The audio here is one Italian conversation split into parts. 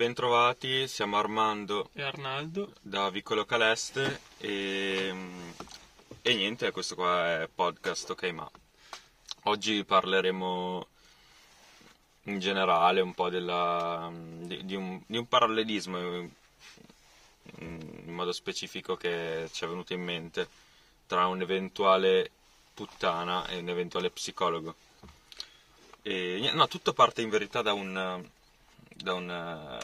Bentrovati, siamo Armando e Arnaldo da Vicolo Caleste e, e niente, questo qua è podcast Ok Ma. Oggi parleremo in generale un po' della, di, di, un, di un parallelismo in modo specifico che ci è venuto in mente tra un eventuale puttana e un eventuale psicologo. E, no, tutto parte in verità da un, da, un,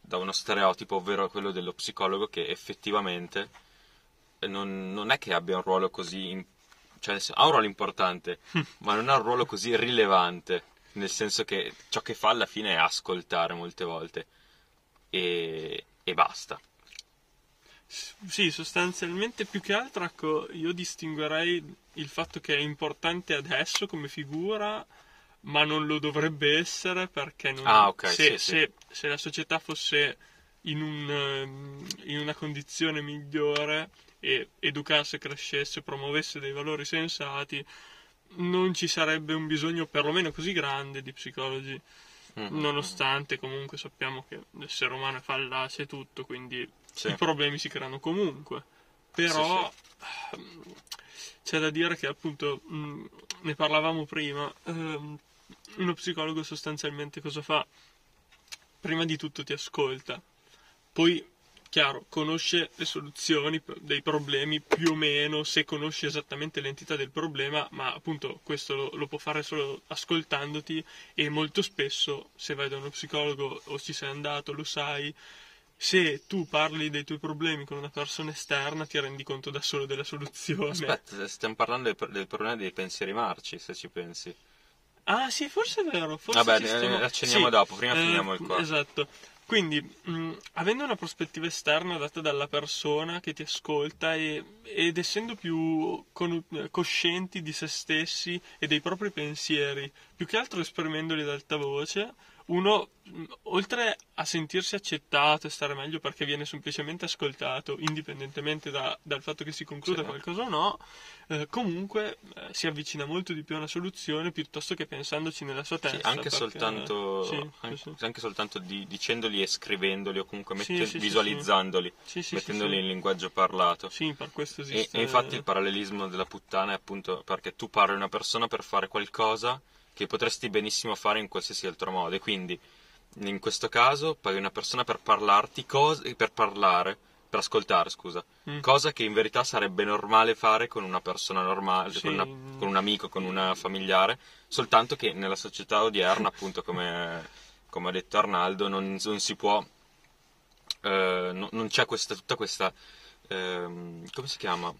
da uno stereotipo, ovvero quello dello psicologo che effettivamente non, non è che abbia un ruolo così... cioè ha un ruolo importante, ma non ha un ruolo così rilevante, nel senso che ciò che fa alla fine è ascoltare molte volte e, e basta. Sì, sostanzialmente più che altro ecco, io distinguerei il fatto che è importante adesso come figura ma non lo dovrebbe essere perché non, ah, okay, se, sì, se, sì. se, la società fosse in, un, ehm, in, una condizione migliore e educasse, crescesse, promuovesse dei valori sensati, non ci sarebbe un bisogno perlomeno così grande di psicologi. Mm-hmm. Nonostante comunque sappiamo che l'essere umano è fallace e tutto, quindi sì. i problemi si creano comunque. Però ehm, c'è da dire che appunto mh, ne parlavamo prima. Ehm, uno psicologo sostanzialmente cosa fa? Prima di tutto ti ascolta, poi, chiaro, conosce le soluzioni dei problemi più o meno, se conosce esattamente l'entità del problema, ma appunto questo lo, lo può fare solo ascoltandoti e molto spesso se vai da uno psicologo o ci sei andato, lo sai, se tu parli dei tuoi problemi con una persona esterna ti rendi conto da solo della soluzione. Aspetta, stiamo parlando del, del problema dei pensieri marci, se ci pensi. Ah sì, forse è vero. Forse Vabbè, ne stiamo... accenniamo sì, dopo, prima eh, finiamo il qua. Esatto. Quindi, mh, avendo una prospettiva esterna data dalla persona che ti ascolta e, ed essendo più con, coscienti di se stessi e dei propri pensieri, più che altro esprimendoli ad alta voce, uno, oltre a sentirsi accettato e stare meglio perché viene semplicemente ascoltato, indipendentemente da, dal fatto che si concluda sì. qualcosa o no, eh, comunque eh, si avvicina molto di più a una soluzione piuttosto che pensandoci nella sua testa. Sì, anche perché, soltanto, sì, anche, sì. anche soltanto di, dicendoli e scrivendoli o comunque mette, visualizzandoli, mettendoli in linguaggio parlato. Sì, per questo esiste. E, e infatti il parallelismo della puttana è appunto perché tu parli a una persona per fare qualcosa che potresti benissimo fare in qualsiasi altro modo. E quindi, in questo caso, paghi una persona per parlarti, cose, per parlare, per ascoltare, scusa, mm. cosa che in verità sarebbe normale fare con una persona normale, sì. con, una, con, un amico, con una familiare, soltanto che nella società odierna, appunto, come, come ha detto Arnaldo, non, non si può, eh, no, non c'è questa, tutta questa, eh, come si chiama?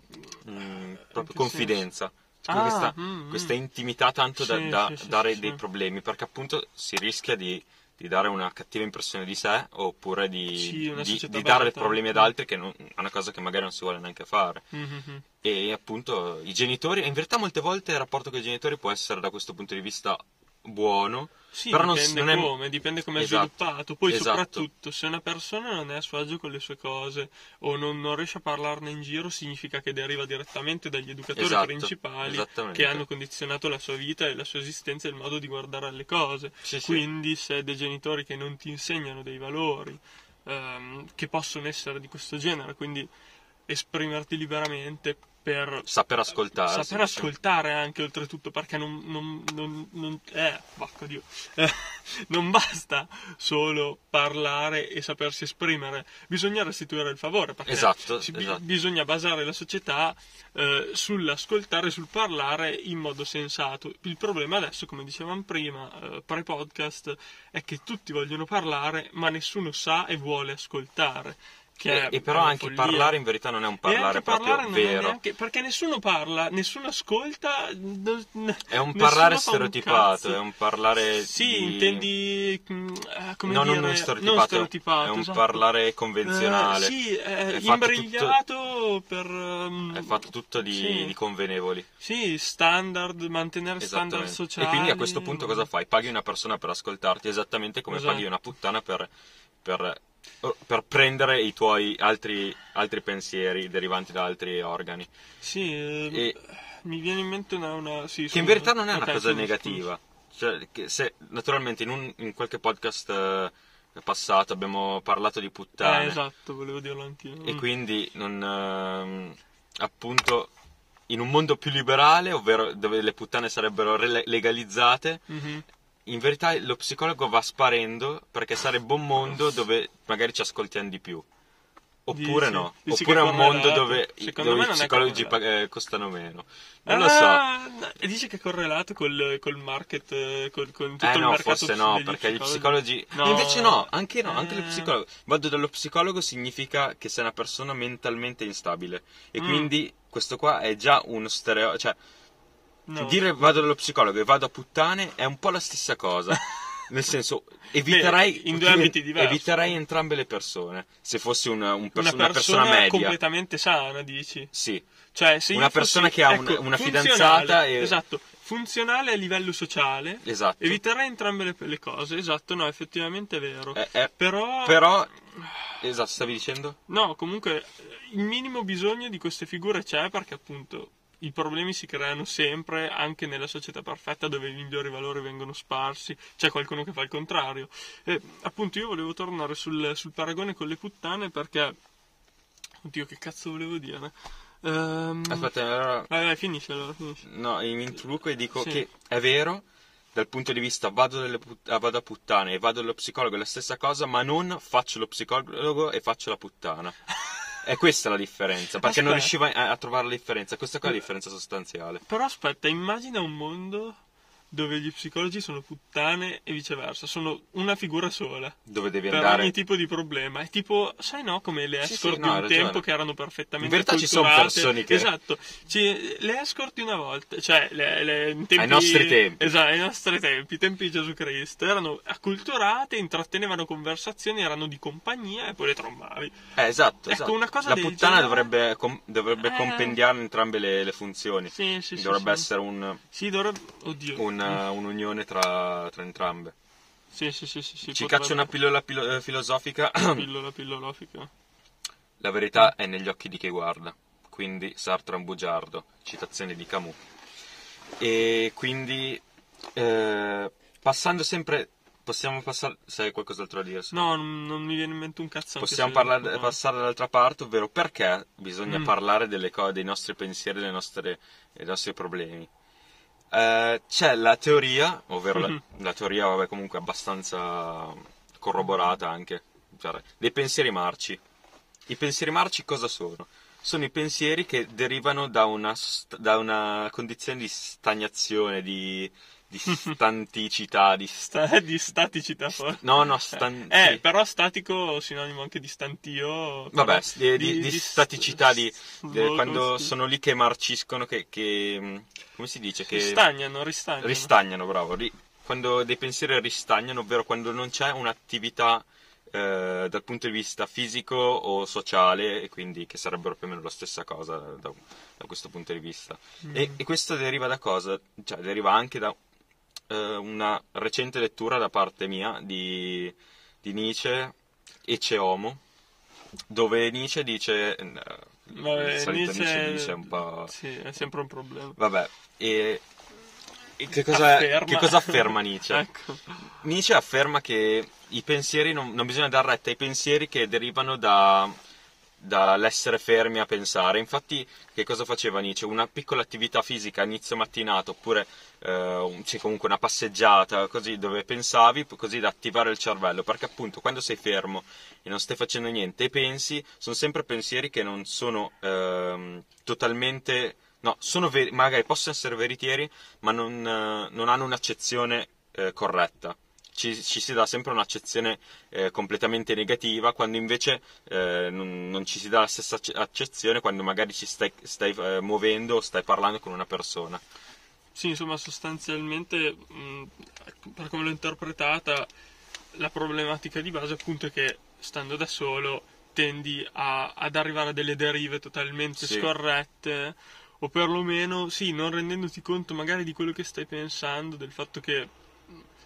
Mm, proprio confidenza. Senso? Ah, questa, mm, questa, intimità tanto da, da sì, dare sì, dei problemi, perché appunto si rischia di, di, dare una cattiva impressione di sé oppure di, di, di dare problemi ad altri, che non, è una cosa che magari non si vuole neanche fare. Mm-hmm. E appunto i genitori, in verità molte volte il rapporto con i genitori può essere da questo punto di vista buono. Sì, però dipende non, non come, dipende come esatto. è sviluppato. Poi esatto. soprattutto se una persona non è a suo agio con le sue cose o non, non riesce a parlarne in giro, significa che deriva direttamente dagli educatori esatto. principali che hanno condizionato la sua vita e la sua esistenza e il modo di guardare alle cose. Sì, Quindi sì. se hai dei genitori che non ti insegnano dei valori ehm, che possono essere di questo genere, quindi esprimerti liberamente per saper ascoltare saper ascoltare anche oltretutto perché non, non, non, non eh, Dio, eh, non basta solo parlare e sapersi esprimere. Bisogna restituire il favore perché esatto, si, esatto. bisogna basare la società eh, sull'ascoltare sul parlare in modo sensato. Il problema adesso come dicevamo prima eh, pre-podcast è che tutti vogliono parlare ma nessuno sa e vuole ascoltare e, e, però anche follia. parlare in verità non è un parlare proprio parlare vero. Neanche, perché nessuno parla, nessuno ascolta. È un parlare stereotipato, un è un parlare. Sì, di... intendi. Mm, eh, come no, dire, non stereotipato, non stereotipato. È un esatto. parlare convenzionale. Eh, sì, è, è imbrigliato tutto, per. Um, è fatto tutto di, sì. di, convenevoli. Sì, standard, mantenere standard sociali. E quindi a questo punto cosa fai? Paghi una persona per ascoltarti esattamente come esatto. paghi una puttana per, per per prendere i tuoi altri, altri, pensieri derivanti da altri organi. Sì, e, mi viene in mente una... una sì, che in verità non è una cosa negativa. Cioè, se, naturalmente in, un, in, qualche podcast uh, passato, abbiamo parlato di puttane. Eh, esatto, volevo dirlo anch'io. E Mm. quindi non, ehm, appunto in un mondo più liberale, ovvero dove le puttane sarebbero re- legalizzate, Mhm. In verità lo psicologo va sparendo perché sarebbe un mondo dove magari ci ascoltiamo di più. Oppure Dici- no, dici oppure è un mondo dove, dove i psicologi correlato. pa- eh, costano meno. Non lo so. Ah, E dici che è correlato col, col market, eh, col, con tutto Eh il no, mercato forse no, perché gli psicologi? No. Invece no, anche no, anche lo Eh. psicologo. Vado dallo psicologo significa che sei una persona mentalmente instabile. E Mm. quindi questo qua è già uno stereotipo. Cioè, No. dire vado dallo psicologo e vado a puttane è un po' la stessa cosa. Nel senso, eviterei, Beh, in due ambiti diversi. eviterei entrambe le persone. Se fossi una, un perso- una una persona, persona media. completamente sana, dici? Sì, Cioè, Una fossi- persona che ha un- ecco, una fidanzata e- Esatto, funzionale a livello sociale. esatto. Eviterei entrambe le, le cose, esatto, no, effettivamente è vero. Eh, eh, Però, però, esatto, stavi dicendo? no, comunque il minimo bisogno di queste figure c'è perché appunto i problemi si creano sempre anche nella società perfetta dove i migliori valori vengono sparsi, c'è qualcuno che fa il contrario. E appunto io volevo tornare sul, sul paragone con le puttane perché... Oddio, che cazzo volevo dire? Ehm, Aspetta, allora... Vai, vai, finisci allora, finisci. No, mi introduco e dico Sì. che è vero, dal punto di vista vado, delle put- ah, vado a puttane e vado dallo psicologo è la stessa cosa, ma non faccio lo psicologo e faccio la puttana. È questa la differenza, perché non Aspetta. riuscivo a, a trovare la differenza. Questa qua è la differenza sostanziale. Però aspetta, immagina un mondo dove gli psicologi sono puttane e viceversa, sono una figura sola. Dove devi Per andare. ogni tipo di problema. È tipo, sai no, come le escort sì, di no, un tempo che erano perfettamente In verità ci sono persone che- Esatto. Ci- le escort di una volta, cioè le, le- tempi... Ai nostri tempi. Esatto, ai nostri tempi, i tempi di Gesù Cristo. Erano acculturate, intrattenevano conversazioni, erano di compagnia e poi le trombavi. Eh, esatto, Ecco, esatto. una cosa La puttana genere- dovrebbe, com- dovrebbe Eh. compendiare entrambe le, le funzioni. Sì, sì, sì. dovrebbe sì. essere un- Sì, dovrebbe... Oddio. Una- un'unione tra, tra entrambe. Sì, sì, sì, sì, sì, Ci potrebbe- caccio una pillola pilo- eh, filosofica. pillola pillolofica. La verità è negli occhi di chi guarda. Quindi Sartre è un bugiardo. Citazione di Camus. E quindi, eh, passando sempre. Possiamo passare. Se hai qualcos'altro da dire? No, non, non mi viene in mente un cazzo. Possiamo parlare- passare dall'altra parte, ovvero perché bisogna Mm. parlare delle cose, dei nostri pensieri, delle nostre- dei nostri problemi. Eh, c'è la teoria, ovvero la, Mhm. la teoria, vabbè, comunque abbastanza corroborata anche, cioè, dei pensieri marci. I pensieri marci cosa sono? Sono i pensieri che derivano da una, da una condizione di stagnazione, di, di stanticità, di... st- Sta- di staticità forse. no, no, stan- Eh, sì. però statico sinonimo anche di stantio. Vabbè, s- di, di- di staticità, di, di- boh, quando sono lì che marciscono, che, che- mh, come si dice? Che Stagnano, ristagnano. ristagnano, bravo. ri- quando dei pensieri ristagnano, ovvero quando non c'è un'attività eh, dal punto di vista fisico o sociale, e quindi che sarebbero più o meno la stessa cosa da, da questo punto di vista. Mm. E, e questo deriva da cosa? Cioè, deriva anche da eh, una recente lettura da parte mia di, di Nietzsche, Ecce Homo, dove Nietzsche dice... eh, Vabbè, Nietzsche- Nietzsche dice un po'... Sì, è sempre un problema. Vabbè, e, che, cosa, Afferma. che cosa afferma Nietzsche? ecco. Nietzsche afferma che i pensieri non, non bisogna dar retta ai pensieri che derivano da, dall'essere fermi a pensare. Infatti, che cosa faceva Nietzsche? Una piccola attività fisica a inizio mattinata oppure eh, c'è comunque una passeggiata così dove pensavi, così da attivare il cervello. Perché appunto quando sei fermo e non stai facendo niente e pensi, sono sempre pensieri che non sono ehm, totalmente. No, sono veri- magari possono essere veritieri, ma non, eh, non hanno un'accezione eh, corretta. Ci, ci si dà sempre un'accezione eh, completamente negativa, quando invece eh, non, non ci si dà la stessa acce- accezione quando magari ci stai, stai, eh, muovendo o stai parlando con una persona. Sì, insomma, sostanzialmente, mh, per come l'ho interpretata, la problematica di base appunto è che stando da solo tendi a- ad arrivare a delle derive totalmente Sì. scorrette o perlomeno, sì, non rendendoti conto magari di quello che stai pensando, del fatto che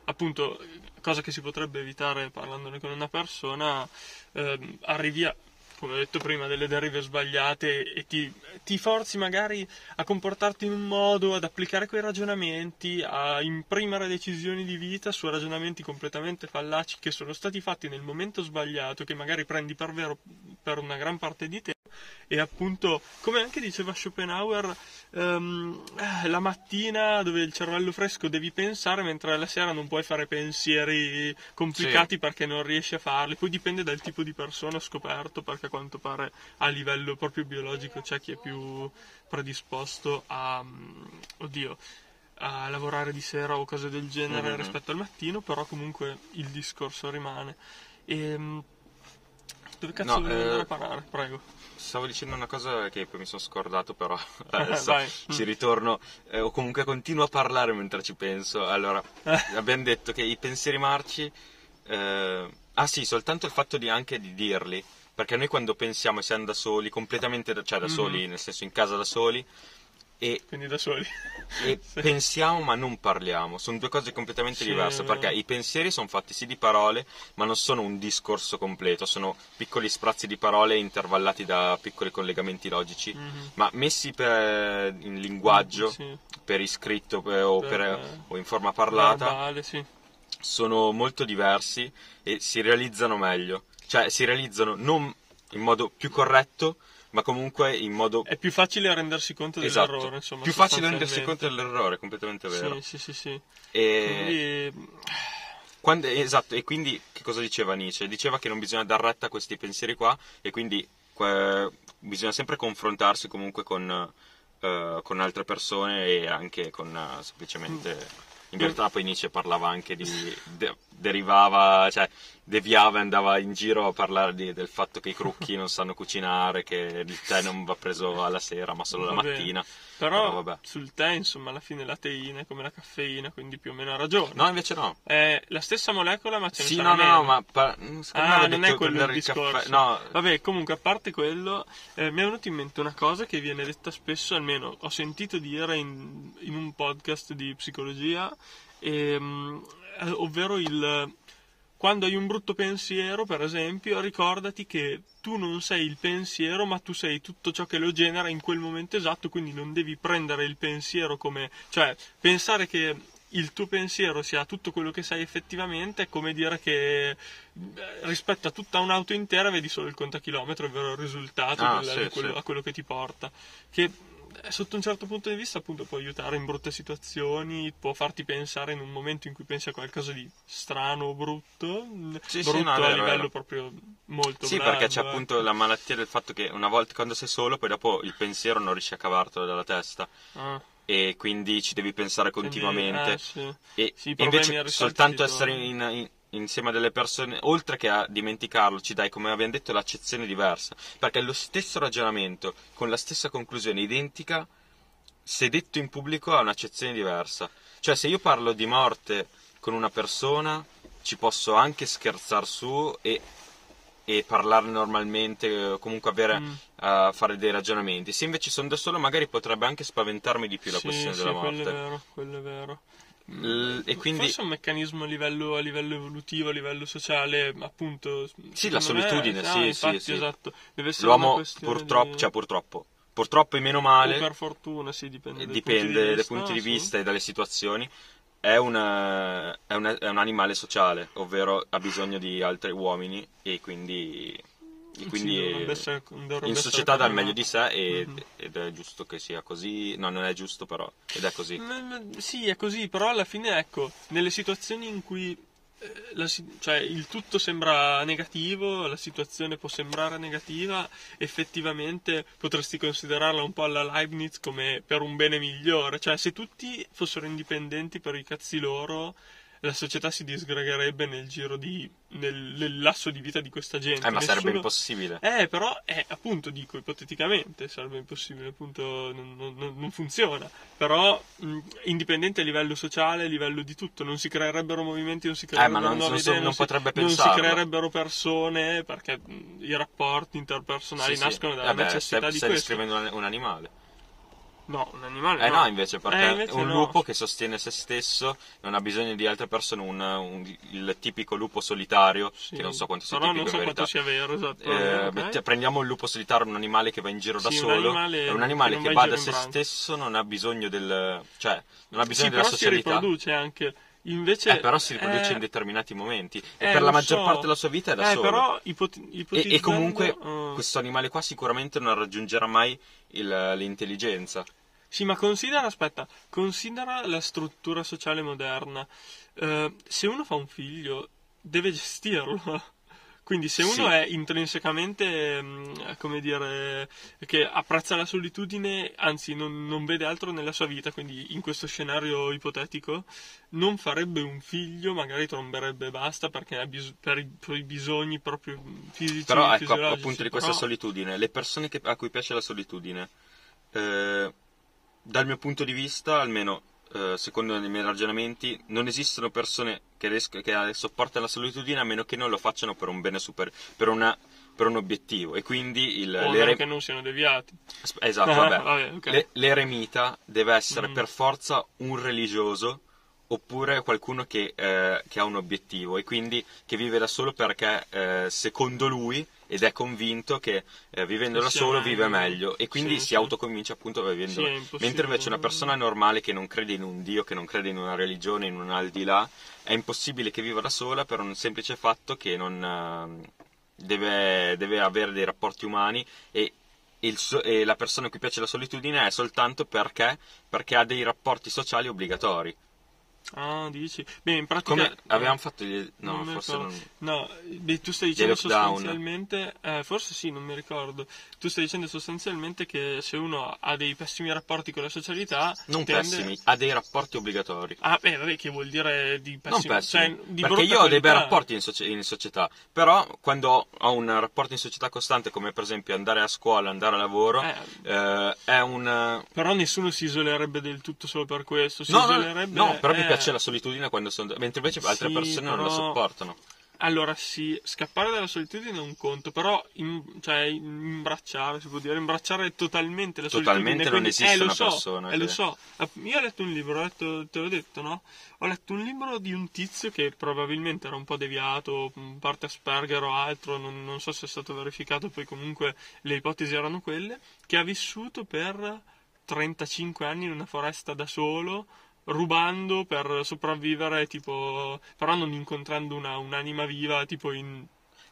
appunto, cosa che si potrebbe evitare parlandone con una persona, ehm, arrivi a come ho detto prima, delle derive sbagliate e ti, ti, forzi magari a comportarti in un modo, ad applicare quei ragionamenti, a imprimere decisioni di vita su ragionamenti completamente fallaci che sono stati fatti nel momento sbagliato, che magari prendi per vero per una gran parte di te e appunto, come anche diceva Schopenhauer, um, la mattina dove il cervello fresco devi pensare, mentre la sera non puoi fare pensieri complicati sì. perché non riesci a farli. Poi dipende dal tipo di persona, scoperto, perché a quanto pare a livello proprio biologico c'è chi è più predisposto a... Mm, oddio a lavorare di sera o cose del genere mm-hmm. rispetto al mattino, però comunque il discorso rimane. E, ehm, dove cazzo no, volevo eh, andare a parare? Prego. Stavo dicendo una cosa che poi mi sono scordato, però adesso ci ritorno, eh, o comunque continuo a parlare mentre ci penso. Allora, abbiamo detto che i pensieri marci... Eh, ah sì, soltanto il fatto di anche di dirli, perché noi quando pensiamo siamo da soli, completamente da, cioè da mm-hmm. soli, nel senso in casa da soli, e, Quindi da soli. e sì. pensiamo ma non parliamo, sono due cose completamente sì, diverse perché i pensieri sono fatti sì di parole ma non sono un discorso completo, sono piccoli sprazzi di parole intervallati da piccoli collegamenti logici, mm-hmm. ma messi per, in linguaggio, sì. per iscritto per, o, per, per, o, in forma parlata, verbale, sono molto diversi e si realizzano meglio, cioè si realizzano non in modo più corretto ma comunque in modo... È più facile rendersi conto esatto. dell'errore, insomma. Più facile rendersi conto dell'errore, completamente vero. Sì, sì, sì, sì. E... Quindi... Quando, esatto, e quindi che cosa diceva Nietzsche? Diceva che non bisogna dar retta a questi pensieri qua e quindi que, bisogna sempre confrontarsi comunque con, uh, con, altre persone e anche con uh, semplicemente... In realtà poi Nietzsche parlava anche di... De, derivava, cioè deviava e andava in giro a parlare di, del fatto che i crucchi non sanno cucinare, che il tè non va preso alla sera ma solo la mattina. Però, Però sul tè, insomma, alla fine la teina è come la caffeina, quindi più o meno ha ragione. No, invece no. È la stessa molecola, ma ce ne sì, no, no, no, ma pa- ah, non è quello il discorso. No. Vabbè, comunque, a parte quello, eh, mi è venuto in mente una cosa che viene detta spesso, almeno ho sentito dire in, in un podcast di psicologia, ehm, eh, ovvero il quando hai un brutto pensiero, per esempio, ricordati che tu non sei il pensiero, ma tu sei tutto ciò che lo genera in quel momento esatto, quindi non devi prendere il pensiero come... cioè, pensare che il tuo pensiero sia tutto quello che sei effettivamente è come dire che rispetto a tutta un'auto intera vedi solo il contachilometro, ovvero il risultato ah, sì, quello, sì. a quello che ti porta. Che sotto un certo punto di vista appunto può aiutare in brutte situazioni, può farti pensare in un momento in cui pensi a qualcosa di strano o brutto, sì, brutto sì, no, a livello vero. proprio molto Sì, brando, perché c'è ecco. appunto la malattia del fatto che una volta quando sei solo, poi dopo il pensiero non riesci a cavartelo dalla testa. Ah. E quindi ci devi pensare continuamente. Quindi, eh, sì. E, e invece soltanto essere in, in insieme a delle persone, oltre che a dimenticarlo, ci dai, come abbiamo detto, l'accezione diversa. Perché lo stesso ragionamento, con la stessa conclusione identica, se detto in pubblico ha un'accezione diversa. Cioè, se io parlo di morte con una persona, ci posso anche scherzare su e, e parlarne normalmente, comunque avere, mm. uh, fare dei ragionamenti. Se invece sono da solo, magari potrebbe anche spaventarmi di più la sì, questione sì, della morte. Quello è vero, quello è vero. L- e quindi... Forse è un meccanismo a livello, a livello, evolutivo, a livello sociale, appunto. Sì, la solitudine, me, sì, ah, infatti, sì, esatto. Deve essere L'uomo purtroppo, di... cioè purtroppo, purtroppo e meno male. O per fortuna, sì, dipende. Dipende dai punti di vista, sì. e dalle situazioni. È, una, è, una, è un animale sociale, ovvero ha bisogno di altri uomini e quindi quindi sì, essere, in società dà il meglio di sé e, mm-hmm. ed è giusto che sia così. No non è giusto però ed è così. Sì è così però alla fine ecco nelle situazioni in cui eh, la, cioè, il tutto sembra negativo, la situazione può sembrare negativa, effettivamente potresti considerarla un po' alla Leibniz come per un bene migliore, cioè se tutti fossero indipendenti per i cazzi loro, la società si disgregherebbe nel giro di nel, nel lasso di vita di questa gente. Eh, ma Nessuno... sarebbe impossibile. Eh, però, eh, appunto, dico, ipoteticamente sarebbe impossibile, appunto, non, non, non funziona. Però, mh, indipendente a livello sociale, a livello di tutto, non si creerebbero movimenti, non si creerebbero eh, ma non, nuove non, idee, non, non, si, potrebbe non si creerebbero persone, perché mh, i rapporti interpersonali sì, nascono sì. dalla beh, necessità stai, di stai questo. descrivendo un animale. No, un animale Eh no. no, invece, perché Eh, invece un no. lupo che sostiene se stesso non ha bisogno di altre persone, un, un- il tipico lupo solitario, Sì. che non so quanto sia Però tipico non so quanto sia vero, esatto. Eh, ok. mette- prendiamo il lupo solitario, un animale che va in giro da Sì, un solo, è un che animale non che, va da se branco. stesso, non ha bisogno del... cioè, non ha bisogno sì, della però si socialità. riproduce anche. Invece, Eh, però si riproduce eh, in determinati momenti. eh, e per la maggior so. parte della sua vita è da eh, solo. però ipoti- E, ipotizzando... e comunque eh, questo animale qua sicuramente non raggiungerà mai il- l'intelligenza. Sì, ma considera, aspetta, considera la struttura sociale moderna. Eh, se uno fa un figlio, deve gestirlo. Quindi se uno Sì. è intrinsecamente, mm, come dire, che apprezza la solitudine, anzi non, non vede altro nella sua vita, quindi in questo scenario ipotetico, non farebbe un figlio, magari tromberebbe e basta perché ha bis- per, i, per i bisogni proprio fisici Però ecco, appunto di questa Però- solitudine, le persone che- a cui piace la solitudine, eh, dal mio punto di vista, almeno eh, secondo i miei ragionamenti, non esistono persone che, riesco- che sopportano la solitudine a meno che non lo facciano per un bene super, per, una- per un obiettivo. E quindi il, o l'ere- che non siano deviati. Esatto, vabbè. Vabbè, ok. Le- l'eremita deve essere Mm. per forza un religioso oppure qualcuno che, eh, che ha un obiettivo e quindi che vive da solo perché eh, secondo lui ed è convinto che eh, vivendo da solo vive meglio e quindi Sì, si autoconvince appunto vivendo Sì, mentre invece una persona normale che non crede in un dio che non crede in una religione in un al di là è impossibile che viva da sola per un semplice fatto che non eh, deve, deve avere dei rapporti umani e e la persona a cui piace la solitudine è soltanto perché, perché ha dei rapporti sociali obbligatori. Ah, dici? Beh, in pratica... Come avevamo fatto gli... No, Non mi forse non... No, beh, tu stai dicendo sostanzialmente, eh, forse sì, non mi ricordo. Tu stai dicendo sostanzialmente che se uno ha dei pessimi rapporti con la socialità, Non tende- pessimi, ha dei rapporti obbligatori. Ah, beh, vabbè, che vuol dire di Non pessimi? pessimi, cioè, di perché io ho dei bei rapporti in, soci- in società, però quando ho un rapporto in società costante, come per esempio andare a scuola, andare a lavoro, Eh. eh, è un... Però nessuno si isolerebbe del tutto solo per questo. Si No, isolerebbe... no, però mi eh, piace la solitudine quando sono... mentre invece altre Sì, persone non la però- sopportano. Allora sì, scappare dalla solitudine è un conto, però in- cioè, imbracciare, si può dire, imbracciare totalmente la Totalmente solitudine. non quindi- esiste eh, una so, persona Eh, che- lo so. Io ho letto un libro, letto, te l'ho detto, no? Ho letto un libro di un tizio che probabilmente era un po' deviato, parte Asperger o altro, non, non so se è stato verificato, poi comunque le ipotesi erano quelle, che ha vissuto per 35 anni in una foresta da solo, rubando per sopravvivere, tipo, però non incontrando una, un'anima viva, tipo in...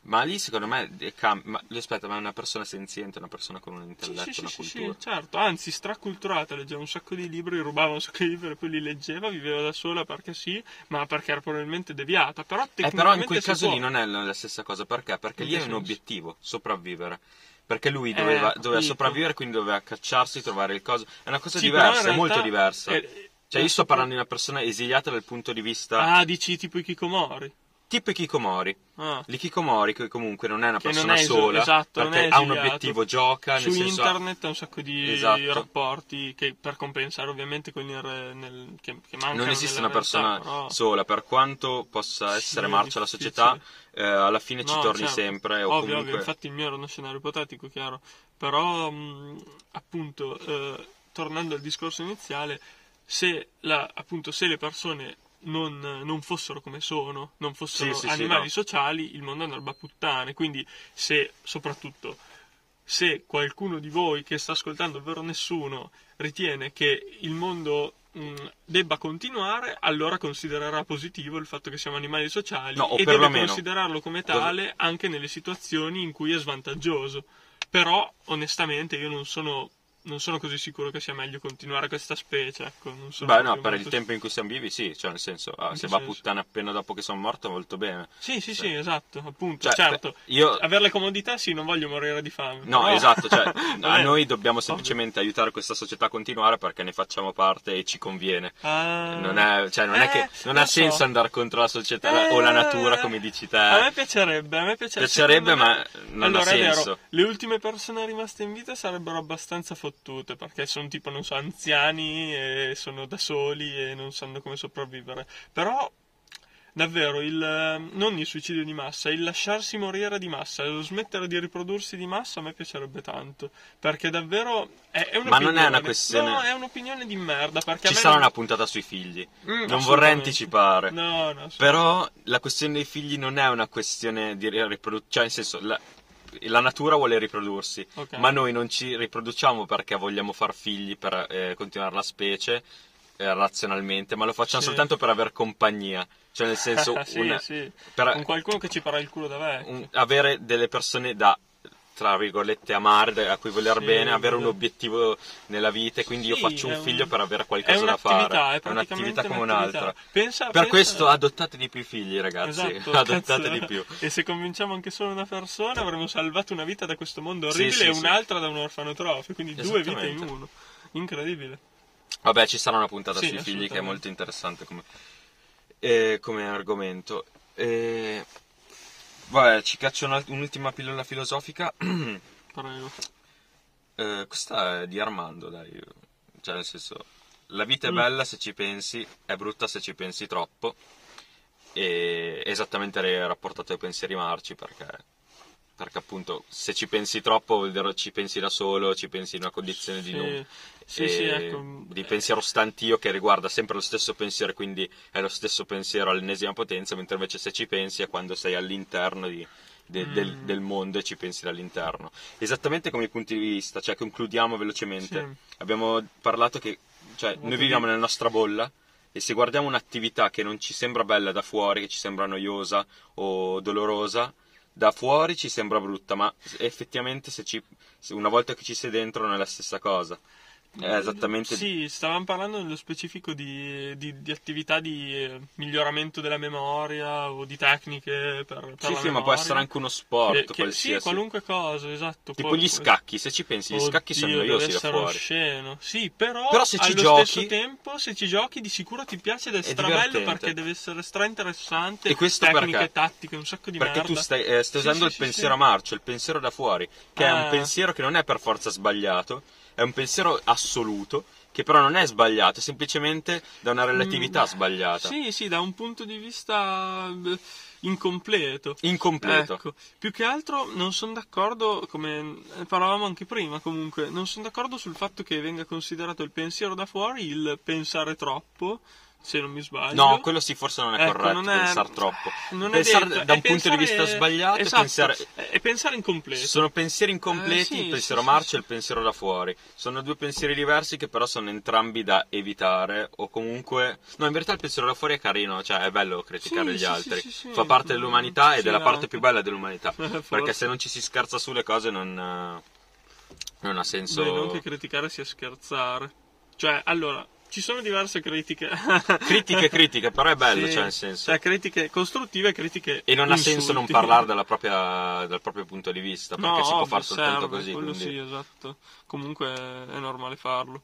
Ma lì secondo me è cam- ma, aspetta, ma è una persona senziente, una persona con un Sì, intelletto, sì, una sì, sì, cultura. sì, certo, anzi straculturata, leggeva un sacco di libri, rubava un sacco di libri, poi li leggeva, viveva da sola perché sì, ma perché era probabilmente deviata, però Eh, però in tecnicamente quel caso può. lì non è la stessa cosa, perché? Perché In lì è un obiettivo, sopravvivere. Perché lui doveva, Eh, doveva sopravvivere, quindi doveva cacciarsi, trovare il coso. È una cosa Sì, diversa, è molto diversa. eh, Cioè, io sto parlando di una persona esiliata dal punto di vista Ah, dici tipo i Kikomori. tipo i Kikomori. Ah. L'Ikikomori che comunque non è una Che non persona è iso- sola, esatto, non perché è ha un obiettivo, gioca, Su nel senso internet ha un sacco di Esatto. rapporti che per compensare ovviamente quelli nel, nel- che, che mancano non esiste una persona però- sola, per quanto possa Sì, essere è marcia la società, eh, alla fine ci No, torni certo. sempre. O Ovvio, comunque... ovvio, infatti il mio era uno scenario ipotetico, chiaro. Però, mh, appunto, eh, tornando al discorso iniziale, se, la- appunto, se le persone non, non fossero come sono, non fossero Sì, sì, sì, animali no. sociali, il mondo andrebbe a puttane. Quindi, se, soprattutto, se qualcuno di voi che sta ascoltando, ovvero nessuno, ritiene che il mondo mh, debba continuare, allora considererà positivo il fatto che siamo animali sociali No, e deve considerarlo come tale anche nelle situazioni in cui è svantaggioso. Però, onestamente, io non sono, non sono così sicuro che sia meglio continuare questa specie. Ecco, Beh, no, per il tempo in cui siamo vivi, sì, cioè nel senso, ah, se che va a senso? puttane appena dopo che sono morto, molto bene. Sì, sì, sì, esatto, appunto. Cioè, certo, io- avere le comodità, sì, non voglio morire di fame. No, però- esatto, cioè, a noi dobbiamo semplicemente aiutare questa società a continuare perché ne facciamo parte e ci conviene. Ah. Non, è, cioè, non è Eh, che non ha so. senso andare contro la società Eh, o la natura, come dici te. A me piacerebbe, a me piacerebbe. Piacerebbe, ma non ha allora, è vero, senso. le ultime persone rimaste in vita sarebbero abbastanza fottute perché sono tipo, non so, anziani e sono da soli e non sanno come sopravvivere. Però davvero il non il suicidio di massa, il lasciarsi morire di massa, lo smettere di riprodursi di massa a me piacerebbe tanto, perché davvero è, è Ma non è una questione No, è un'opinione di merda, perché Ci sarà non- una puntata sui figli. Mm, non vorrei anticipare. No, no, Però la questione dei figli non è una questione di riproduzione, cioè nel senso la, la natura vuole riprodursi, Ok. ma noi non ci riproduciamo perché vogliamo far figli per eh, continuare la specie eh, razionalmente, ma lo facciamo Sì. soltanto per aver compagnia, cioè nel senso sì, una- sì. per- Con qualcuno che ci parla il culo da vecchio. un- avere delle persone da tra virgolette amare, da- a cui voler Sì, bene, avere un obiettivo nella vita e quindi io Sì, faccio è un un- figlio per avere qualcosa da fare. è un'attività come un'altra. Pensa, Per pensa- questo adottate di più figli, ragazzi. Esatto, adottate cazzo. di più. E se convinciamo anche solo una persona, avremo salvato una vita da questo mondo orribile sì, e un'altra da un orfanotrofio. Quindi due vite in uno. Incredibile. Vabbè, ci sarà una puntata sui figli che è molto interessante come, eh, come argomento. Eh, vabbè, ci caccio un'ultima pillola filosofica. Prego. Eh, questa è di Armando, dai. Cioè, nel senso, la vita è Mm. bella se ci pensi, è brutta se ci pensi troppo. E esattamente rapportato ai pensieri marci perché, perché appunto se ci pensi troppo vuol dire ci pensi da solo, ci pensi in una condizione di Sì, non sì, sì, ecco. di pensiero stantio che riguarda sempre lo stesso pensiero, quindi è lo stesso pensiero all'ennesima potenza, mentre invece se ci pensi è quando sei all'interno di- de- Mm. del, del mondo e ci pensi dall'interno. Esattamente come i punti di vista, cioè concludiamo velocemente. Abbiamo parlato che cioè, Molto noi viviamo di- nella nostra bolla e se guardiamo un'attività che non ci sembra bella da fuori, che ci sembra noiosa o dolorosa, da fuori ci sembra brutta, ma effettivamente ci, una volta che ci sei dentro non è la stessa cosa. È esattamente Sì, stavamo parlando nello specifico di, di- di attività di eh, miglioramento della memoria o di tecniche per, per Sì, la sì, ma può memoria. essere anche uno sport, Che- qualsiasi. Sì, qualunque cosa, esatto. Tipo Poi- gli scacchi, se ci pensi, gli scacchi sono noiosi da essere fuori. osceno. Sì, però, Però se ci allo giochi- stesso tempo, se ci giochi, di sicuro ti piace ed è, È strabello perché deve essere stra interessante. E questo tecniche, perché? tattiche, un sacco di Perché merda. tu stai, eh, stai Sì, usando sì, il pensiero a marcio, il pensiero da fuori, che è Ah. un pensiero che non è per forza sbagliato, è un pensiero assoluto, che però non è sbagliato, è semplicemente da una relatività Mm, sbagliata. Sì, sì, da un punto di vista eh, incompleto. Incompleto. Ecco, più che altro non sono d'accordo, come parlavamo anche prima comunque, non sono d'accordo sul fatto che venga considerato il pensiero da fuori il pensare troppo, se non mi sbaglio. No, quello sì, forse non è Ecco, corretto, non è- pensare troppo. Non pensare detto, da un punto di vista sbagliato esatto, pensare... è- pensare incompleto. Sono pensieri incompleti, Eh, sì, il pensiero sì, marcio sì, e il pensiero da fuori. Sono due pensieri diversi che però sono entrambi da evitare o comunque... No, in verità il pensiero da fuori è carino, cioè è bello criticare gli altri. Fa parte dell'umanità ed è la parte più bella dell'umanità. Perché se non ci si scherza sulle cose non, eh, non ha senso... Beh, non che criticare sia scherzare. Cioè, allora, ci sono diverse critiche. Critiche, critiche, però è bello, Sì, cioè nel senso... Cioè, critiche costruttive e critiche E non ha senso non insulti. parlare dalla propria- dal proprio punto di vista, perché No, si può fare soltanto così. quello quindi- sì, esatto. Comunque è normale farlo.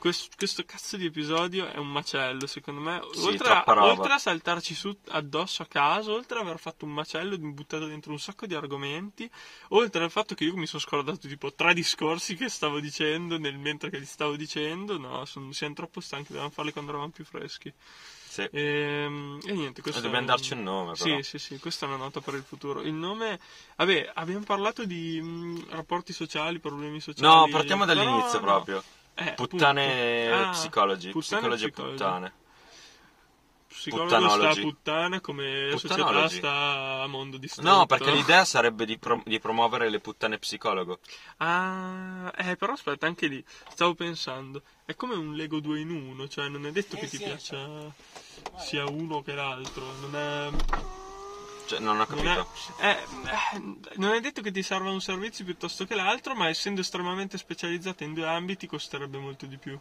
Quest- questo cazzo di episodio è un macello, secondo me. Sì, oltre, a, oltre a saltarci su addosso a caso, oltre ad aver fatto un macello, mi buttato dentro un sacco di argomenti, oltre al fatto che io mi sono scordato tipo tre discorsi che stavo dicendo nel mentre che li stavo dicendo, no, son- siamo troppo stanchi, dovevamo farli quando eravamo più freschi. Sì. E, e niente, questo Dobbiamo è- darci un nome, però. Sì, sì, sì, questa è una nota per il futuro. Il nome, vabbè, abbiamo parlato di mh, rapporti sociali, problemi sociali. No, partiamo però dall'inizio no. Eh, Puttane. Ah, psicologi, puttane psicologi e puttane. Psicologo sta puttana come società sta a mondo distrutto. No, perché l'idea sarebbe di, pro- di promuovere le puttane psicologo. Ah, eh, però aspetta, anche lì, stavo pensando, è come un Lego 2 in 1, cioè non è detto che ti piaccia sia uno che l'altro, non è... Cioè, non ho Non è, capito. eh, eh, non è detto che ti serva un servizio piuttosto che l'altro, ma essendo estremamente specializzata in due ambiti costerebbe molto di più.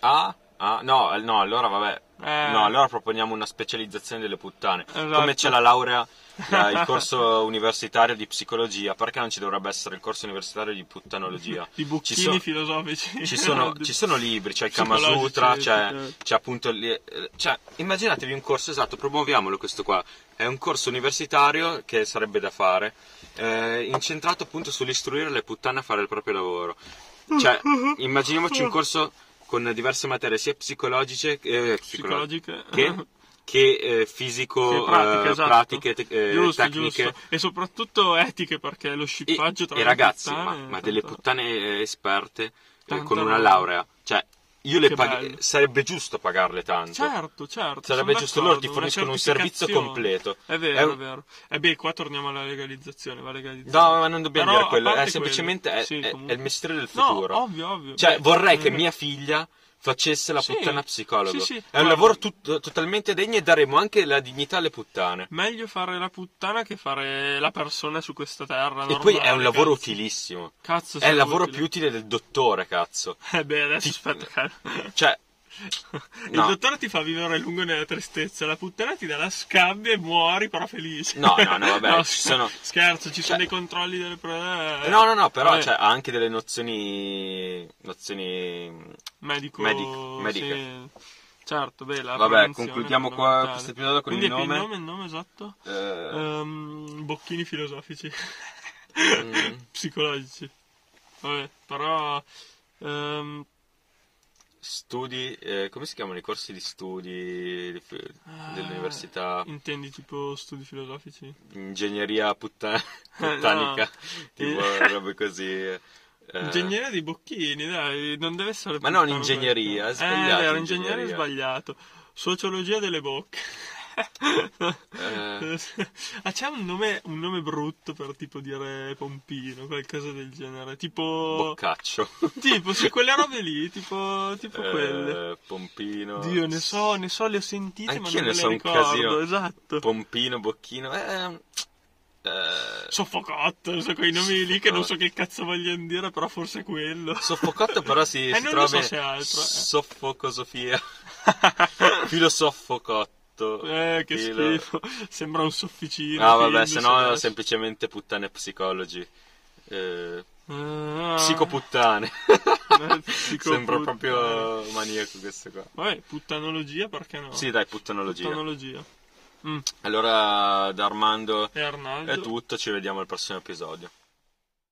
Ah? Ah, no, eh, no, allora vabbè. Eh. No, allora proponiamo una specializzazione delle puttane. Esatto. Come c'è la laurea, la- il corso universitario di psicologia, perché non ci dovrebbe essere il corso universitario di puttanologia? Di Ci bucchini so- filosofici. Ci sono, ci sono libri, c'è il Kama psicologici, Sutra, c'è, c'è appunto. eh, Cioè, immaginatevi un corso esatto, promuoviamolo questo qua. È un corso universitario che sarebbe da fare, eh, incentrato appunto sull'istruire le puttane a fare il proprio lavoro. Cioè, immaginiamoci un corso con diverse materie, sia psicologiche, eh, psicolo- Psicologiche. che che eh, fisico, Che pratica, eh, esatto. pratiche, te- eh, giusto, tecniche. giusto. E soprattutto etiche, perché lo E, scippaggio tra e ragazzi, ma, ma delle puttane eh, esperte eh, con una laurea, cioè io le Che pag- bello. sarebbe giusto pagarle tanto. Certo, certo. Sarebbe giusto, loro ti forniscono un servizio completo. È vero, È è, vero. E beh, qua torniamo alla legalizzazione. Va legalizzazione. No, ma non dobbiamo Però, dire quello, è semplicemente quello, è, sì, è- il mestiere del No, futuro. ovvio, ovvio. Cioè, Beh, vorrei che mia figlia facesse la Sì. puttana psicologo. Sì, sì, È un guarda. lavoro tut- totalmente degno e daremo anche la dignità alle puttane. Meglio fare la puttana che fare la persona su questa terra. E poi è normale, un lavoro cazzo. utilissimo. Cazzo, È il lavoro utile. più utile del dottore, cazzo. Eh beh, adesso Ti- aspetta. calma. Cioè, Il no. dottore ti fa vivere a lungo nella tristezza, la puttana ti dà la scabbia e muori però felice. No, no, no, vabbè, ci scher- sono- Scherzo, ci Cioè- sono dei controlli delle prove. No, no, no, però cioè, ha anche delle nozioni. nozioni. medico, medic- mediche. sì. Certo, beh, la Vabbè, concludiamo qua questo episodio con Quindi il nome. il nome, il nome esatto? eh, Ehm, bocchini filosofici. mm, Psicologici. Vabbè, però... ehm, studi. eh, come si chiamano i corsi di studi di- Ah. dell'università? intendi tipo studi filosofici? Ingegneria putta- Eh, puttanica, no. tipo Eh. robe così. eh. Ingegneria di bocchini, dai, non deve essere Ma non ingegneria, è sbagliato Eh, vero, ingegneria. ingegneria è sbagliato. Sociologia delle bocche. Ah, c'è un nome, un nome brutto per tipo dire pompino, qualcosa del genere. Tipo. Boccaccio. Tipo, sì, quelle robe lì, tipo, tipo Eh, quelle. Pompino. Dio, ne so, ne so, le ho sentite, ma Anch'io non ne me so le un ricordo. casino. Esatto. Pompino, Bocchino. Eh, eh, Soffocotto, so quei nomi lì che non so che cazzo vogliono dire, però forse è quello. Soffocotto però si, Eh, si non trova lo so se altro, eh. Soffocosofia. Filosoffocotto. Eh, che Filo- schifo. Sembra un sofficino. No, vabbè, se no semplicemente puttane psicologi. Eh, Ah, psicoputtane. eh. Sembra proprio maniaco questo qua. Vabbè, puttanologia perché no? Sì, dai, puttanologia. Puttanologia. Mm. Allora, da Armando è tutto, ci vediamo al prossimo episodio.